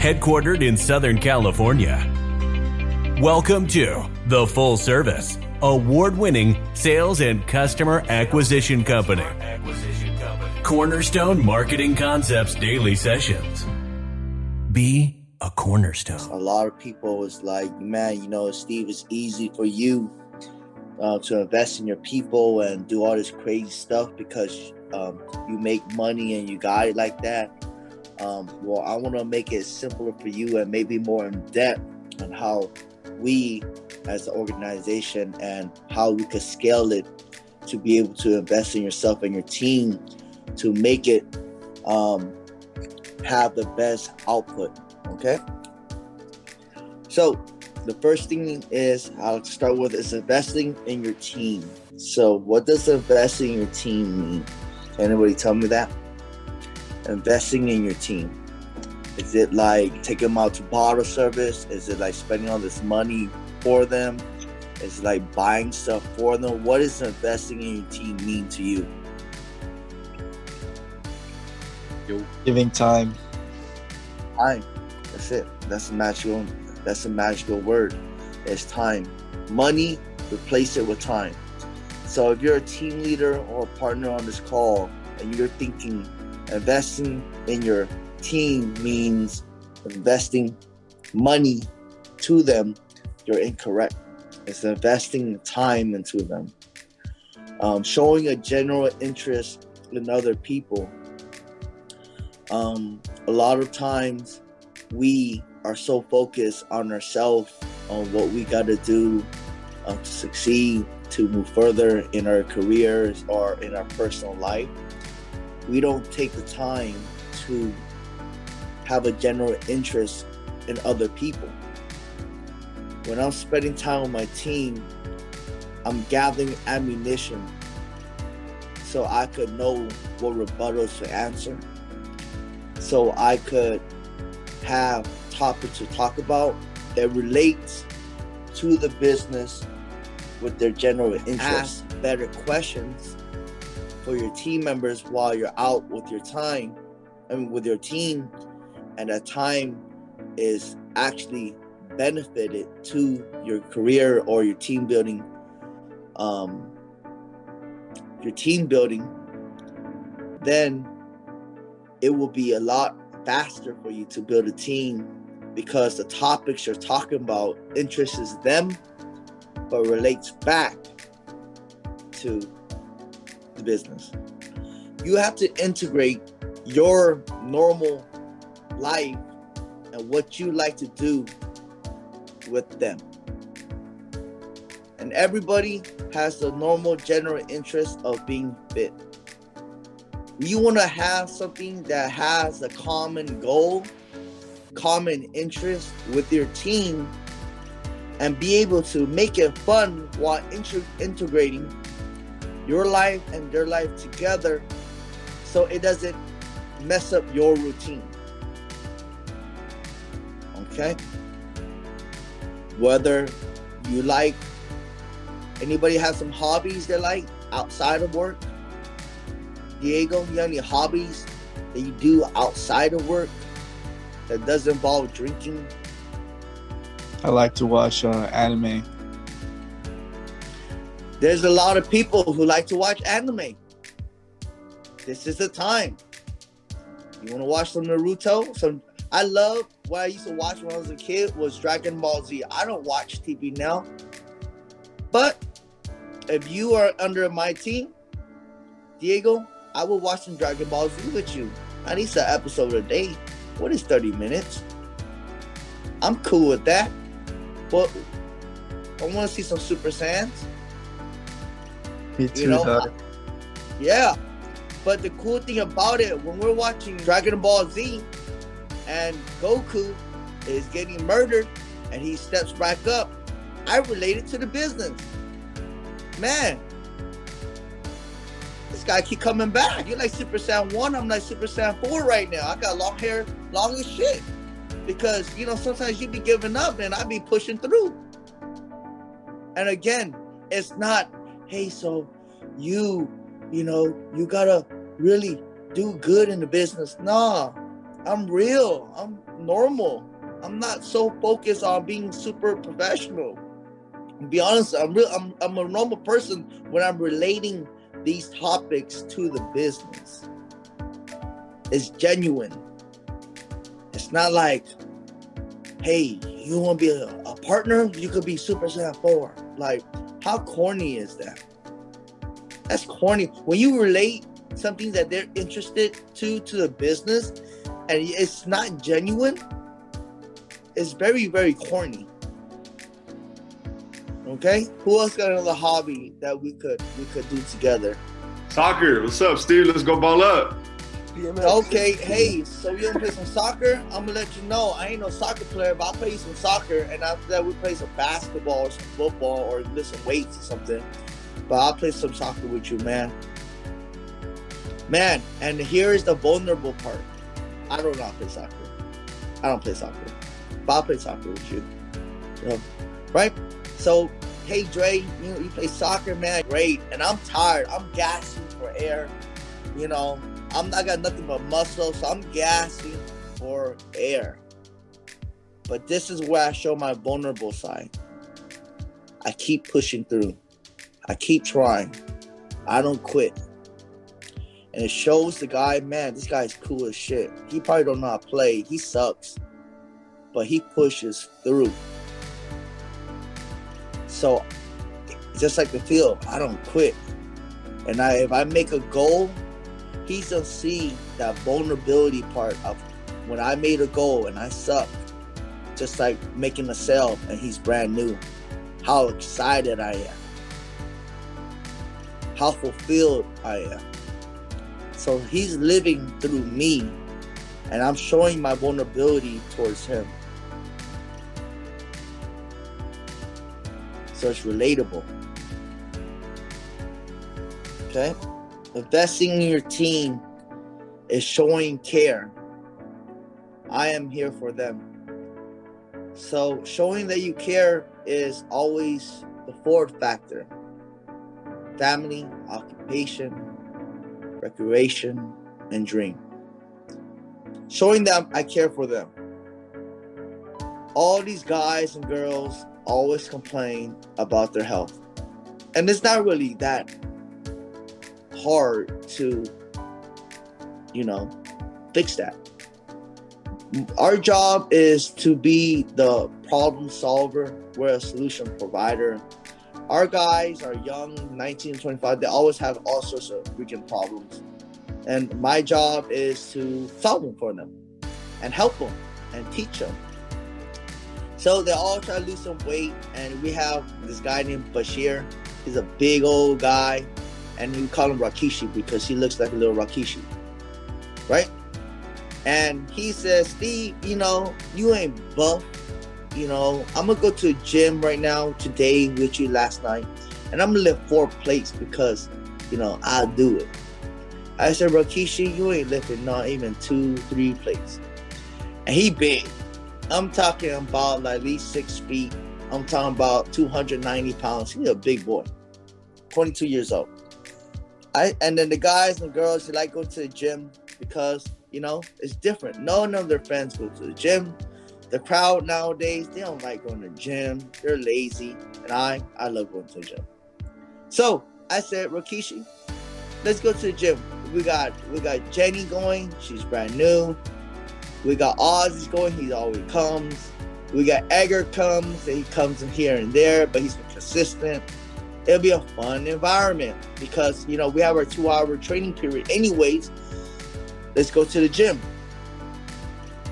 headquartered in Southern California. Welcome to The Full Service, award winning sales and customer acquisition company. Cornerstone Marketing Concepts Daily Sessions. Be a cornerstone. A lot of people was like, man, you know, Steve, it's easy for you uh, to invest in your people and do all this crazy stuff because um, you make money and you got it like that. Um, well, I want to make it simpler for you and maybe more in depth on how we as an organization and how we could scale it to be able to invest in yourself and your team to make it um, have the best output. Okay. So the first thing is I'll start with is investing in your team. So what does investing in your team mean? Anybody tell me that? Investing in your team. Is it like taking them out to bottle service? Is it like spending all this money for them? Is it like buying stuff for them? What does investing in your team mean to you? Giving time. Time. That's it. That's a magical. That's a magical word. It's time. Money, replace it with time. So if you're a team leader or a partner on this call and you're thinking investing in your team means investing money to them, you're incorrect. It's investing time into them. Um, showing a general interest in other people. Um, a lot of times we are so focused on ourselves, on what we got to do uh, to succeed, to move further in our careers or in our personal life. We don't take the time to have a general interest in other people. When I'm spending time with my team, I'm gathering ammunition so I could know what rebuttals to answer, so I could have topics to talk about that relates to the business with their general interest. Ask better questions for your team members while you're out with your time and with your team, and that time is actually benefited to your career or your team building. Um, your team building, then it will be a lot faster for you to build a team because the topics you're talking about interests them but relates back to the business. You have to integrate your normal life and what you like to do with them. And everybody has the normal general interest of being fit. You want to have something that has a common goal, common interest with your team, and be able to make it fun while inter- integrating your life and their life together so it doesn't mess up your routine. Okay? Whether you like anybody have some hobbies they like outside of work? Diego, you have any hobbies that you do outside of work that doesn't involve drinking? I like to watch uh, anime. There's a lot of people who like to watch anime. This is the time. You want to watch some Naruto? Some I love what I used to watch when I was a kid was Dragon Ball Z. I don't watch TV now. But if you are under my team, Diego, I will watch some Dragon Ball Z with you. At least an episode a day. What is 30 minutes? I'm cool with that. But I want to see some Super Saiyans. Me too, You know, dog. Yeah. But the cool thing about it, when we're watching Dragon Ball Z and Goku is getting murdered and he steps back up, I relate it to the business. Man, this guy keep coming back. You're like Super Saiyan 1, I'm like Super Saiyan 4 right now. I got long hair, long as shit. Because, you know, sometimes you be giving up and I be pushing through. And again, it's not, hey, so you, you know, you gotta really do good in the business. Nah, I'm real. I'm normal. I'm not so focused on being super professional. Be honest, I'm real. I'm, I'm a normal person when I'm relating these topics to the business. It's genuine. It's not like, hey, you want to be a, a partner? You could be Super Saiyan 4. Like, how corny is that? That's corny. When you relate something that they're interested to to the business and it's not genuine, it's very, very corny. Okay? Who else got another hobby that we could we could do together? Soccer. What's up, Steve? Let's go ball up. Okay, hey, so you gonna play some soccer? I'm gonna let you know. I ain't no soccer player, but I'll play some soccer, and after that, we play some basketball or some football or lift some weights or something. But I'll play some soccer with you, man. Man, and here's the vulnerable part. I don't know play soccer. I don't play soccer. But I'll play soccer with you. you know, right? So, hey Dre, you know, you play soccer, man, great. And I'm tired. I'm gasping for air. You know, I'm I got nothing but muscle, so I'm gasping for air. But this is where I show my vulnerable side. I keep pushing through. I keep trying. I don't quit. And it shows the guy, man, this guy's cool as shit. He probably don't know how to play. He sucks. But he pushes through. So just like the field, I don't quit. And I if I make a goal, he's gonna see that vulnerability part of when I made a goal and I suck. Just like making a sale and he's brand new. How excited I am. How fulfilled I am. So he's living through me and I'm showing my vulnerability towards him. So it's relatable. Okay? Investing in your team is showing care. I am here for them. So showing that you care is always the fourth factor family, occupation, recreation, and dream. Showing them I care for them. All these guys and girls always complain about their health. And it's not really that hard to, you know, fix that. Our job is to be the problem solver, we're a solution provider. Our guys are young, 19 25, they always have all sorts of freaking problems. And my job is to solve them for them and help them and teach them so they all try to lose some weight, and we have this guy named Bashir. He's a big old guy, and we call him Rikishi because he looks like a little Rikishi, right? And he says, Steve, you know, you ain't buff. You know, I'm gonna go to a gym right now today with you last night, and I'm gonna lift four plates because, you know, I'll do it. I said, Rikishi, you ain't lifting not even two, three plates. And he big. I'm talking about like at least six feet. I'm talking about 290 pounds. He's a big boy, 22 years old. I and then the guys and girls they like go to the gym because you know it's different. None of their friends go to the gym. The crowd nowadays they don't like going to the gym. They're lazy, and I I love going to the gym. So I said, Rikishi, let's go to the gym. We got we got Jenny going. She's brand new. We got Oz is going, he always comes. We got Edgar comes, and he comes here and there, but he's consistent. It'll be a fun environment because you know we have our two-hour training period, anyways. Let's go to the gym.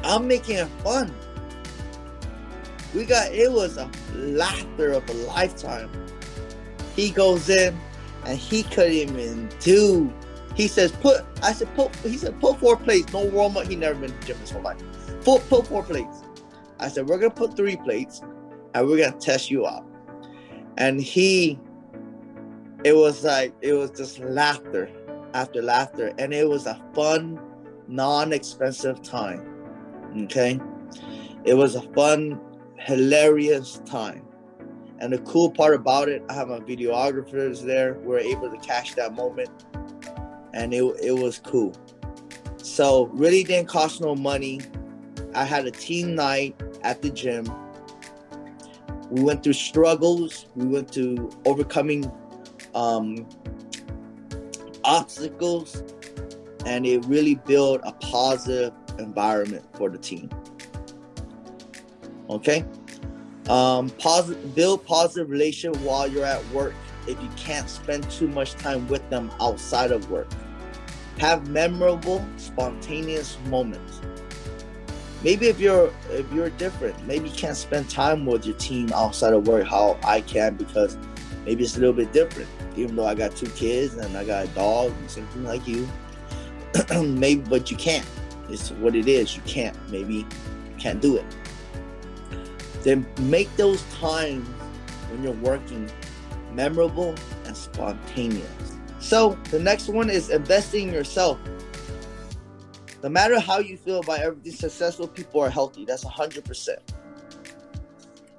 I'm making it fun. We got it was a laughter of a lifetime. He goes in and he couldn't even do he says, put, I said, put, he said, put four plates, no warm up. He never been to the gym his whole life. Put, put four plates. I said, we're to put three plates and we're to test you out. And he, it was like, it was just laughter after laughter. And it was a fun, non expensive time. Okay. It was a fun, hilarious time. And the cool part about it, I have my videographers there. We're able to catch that moment and it, it was cool. So really didn't cost no money. I had a team night at the gym. We went through struggles. We went through overcoming um, obstacles, and it really built a positive environment for the team. Okay, um, positive, build positive relation while you're at work. If you can't spend too much time with them outside of work, have memorable, spontaneous moments. Maybe if you're if you're different, maybe you can't spend time with your team outside of work how I can because maybe it's a little bit different. Even though I got two kids and I got a dog, and something like you. maybe, but you can't. It's what it is. You can't. Maybe can't do it. Then make those times when you're working memorable and spontaneous. So the next one is investing in yourself. No matter how you feel about everything, successful people are healthy. That's 100%.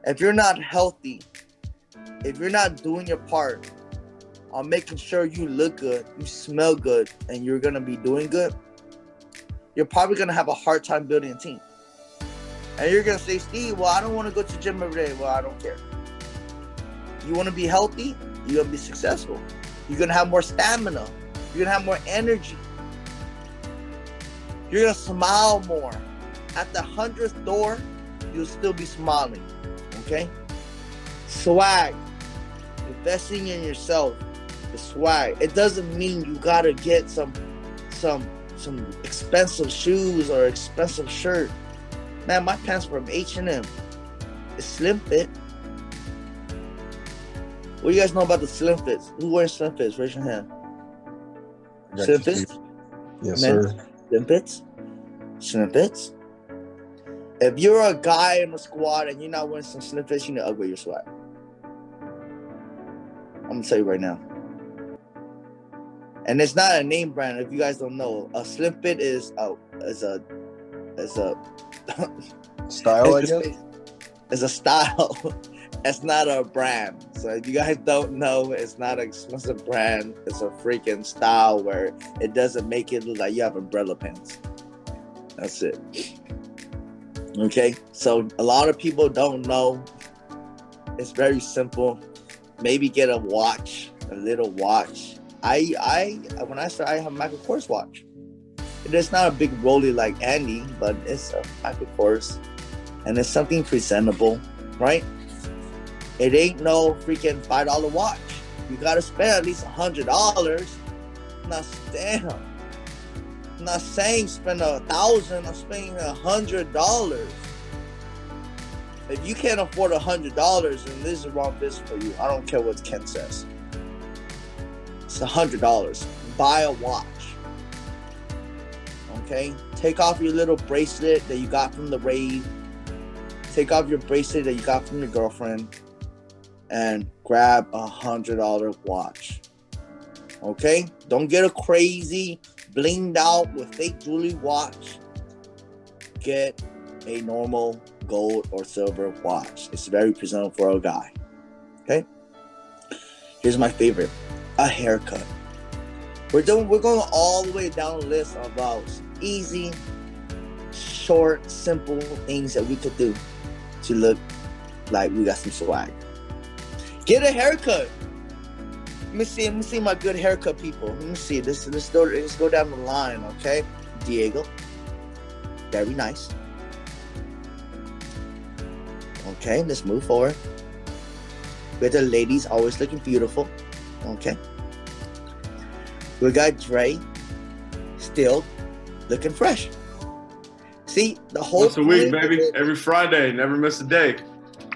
If you're not healthy, if you're not doing your part on making sure you look good, you smell good, and you're to be doing good, you're probably to have a hard time building a team. And you're to say, Steve, well, I don't want to go to gym every day. Well, I don't care. You want to be healthy, you're to be successful. You're to have more stamina. You're to have more energy. You're to smile more. At the hundredth door, you'll still be smiling. Okay? Swag. Investing in yourself. The swag. It doesn't mean you gotta get some some some expensive shoes or expensive shirt. Man, my pants from H&M. It's slim fit. What do you guys know about the slim fits? Who wears slim fits? Raise your hand. Slim fits? Yes, Men- sir. Slim fits? Slim fits? If you're a guy in the squad and you're not wearing some slim fits, you need to upgrade your swag. I'm gonna tell you right now. And it's not a name brand. If you guys don't know, a slim fit is a is a is a Style, I it's, guess. it's a style. It's not a brand. So if you guys don't know, it's not an expensive brand. It's a freaking style where it doesn't make it look like you have umbrella pants. That's it. Okay, so a lot of people don't know. It's very simple. Maybe get a watch, a little watch. I I when I started, I have a Michael Kors watch. It is not a big rolly like Andy, but it's a Michael Kors, and it's something presentable, right? It ain't no freaking five dollar watch. You gotta spend at least a hundred dollars. Not damn. I'm not saying spend a thousand. I'm spending a hundred dollars. If you can't afford a hundred dollars, then this is the wrong business for you. I don't care what Ken says. It's a hundred dollars. Buy a watch. Okay? Take off your little bracelet that you got from the rave. Take off your bracelet that you got from your girlfriend and grab a hundred dollar watch. Okay? Don't get a crazy blinged out with fake jewelry watch. Get a normal gold or silver watch. It's very presentable for a guy. Okay? Here's my favorite. A haircut. We're doing we're going all the way down the list of about easy, short, simple things that we could do to look like we got some swag. Get a haircut. Let me see. Let me see my good haircut people. Let me see. Let's let's go. Let's go down the line. Okay, Diego. Very nice. Okay, let's move forward. With the ladies always looking beautiful. Okay. We got Dre still looking fresh. See, the whole Once a week, point baby. is- Every Friday. Never miss a day.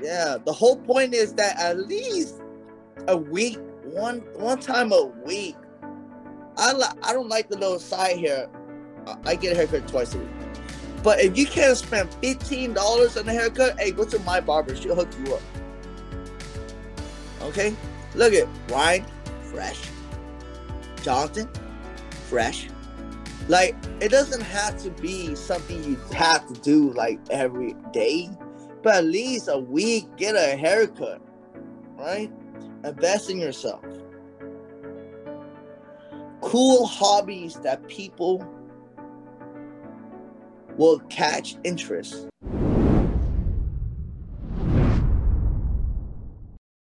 yeah, the whole point is that at least a week, one one time a week. I li- I don't like the little side hair. I, I get a haircut twice a week. But if you can't spend fifteen dollars on a haircut, hey, go to my barber. She'll hook you up. Okay, look at Ryan, fresh. Jonathan, fresh. Like it doesn't have to be something you have to do like every day but at least a week get a haircut right invest in yourself cool hobbies that people will catch interest.